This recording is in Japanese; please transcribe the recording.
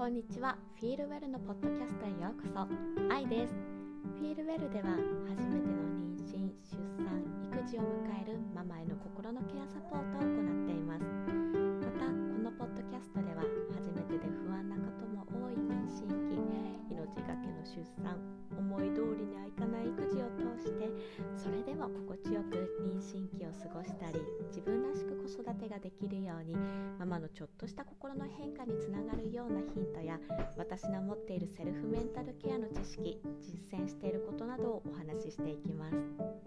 こんにちは。フィールウェルのポッドキャストへようこそ。愛です。フィールウェルでは初めての妊娠出産育児を迎えるママへの心のケアサポートを行っています。またこのポッドキャストでは初めてで不安なことも多い妊娠期命がけの出産思い通りにはいかない育児を通してそれでも心地よく妊娠期を過ごしたり自分手ができるようにママのちょっとした心の変化につながるようなヒントや私の持っているセルフメンタルケアの知識実践していることなどをお話ししていきます。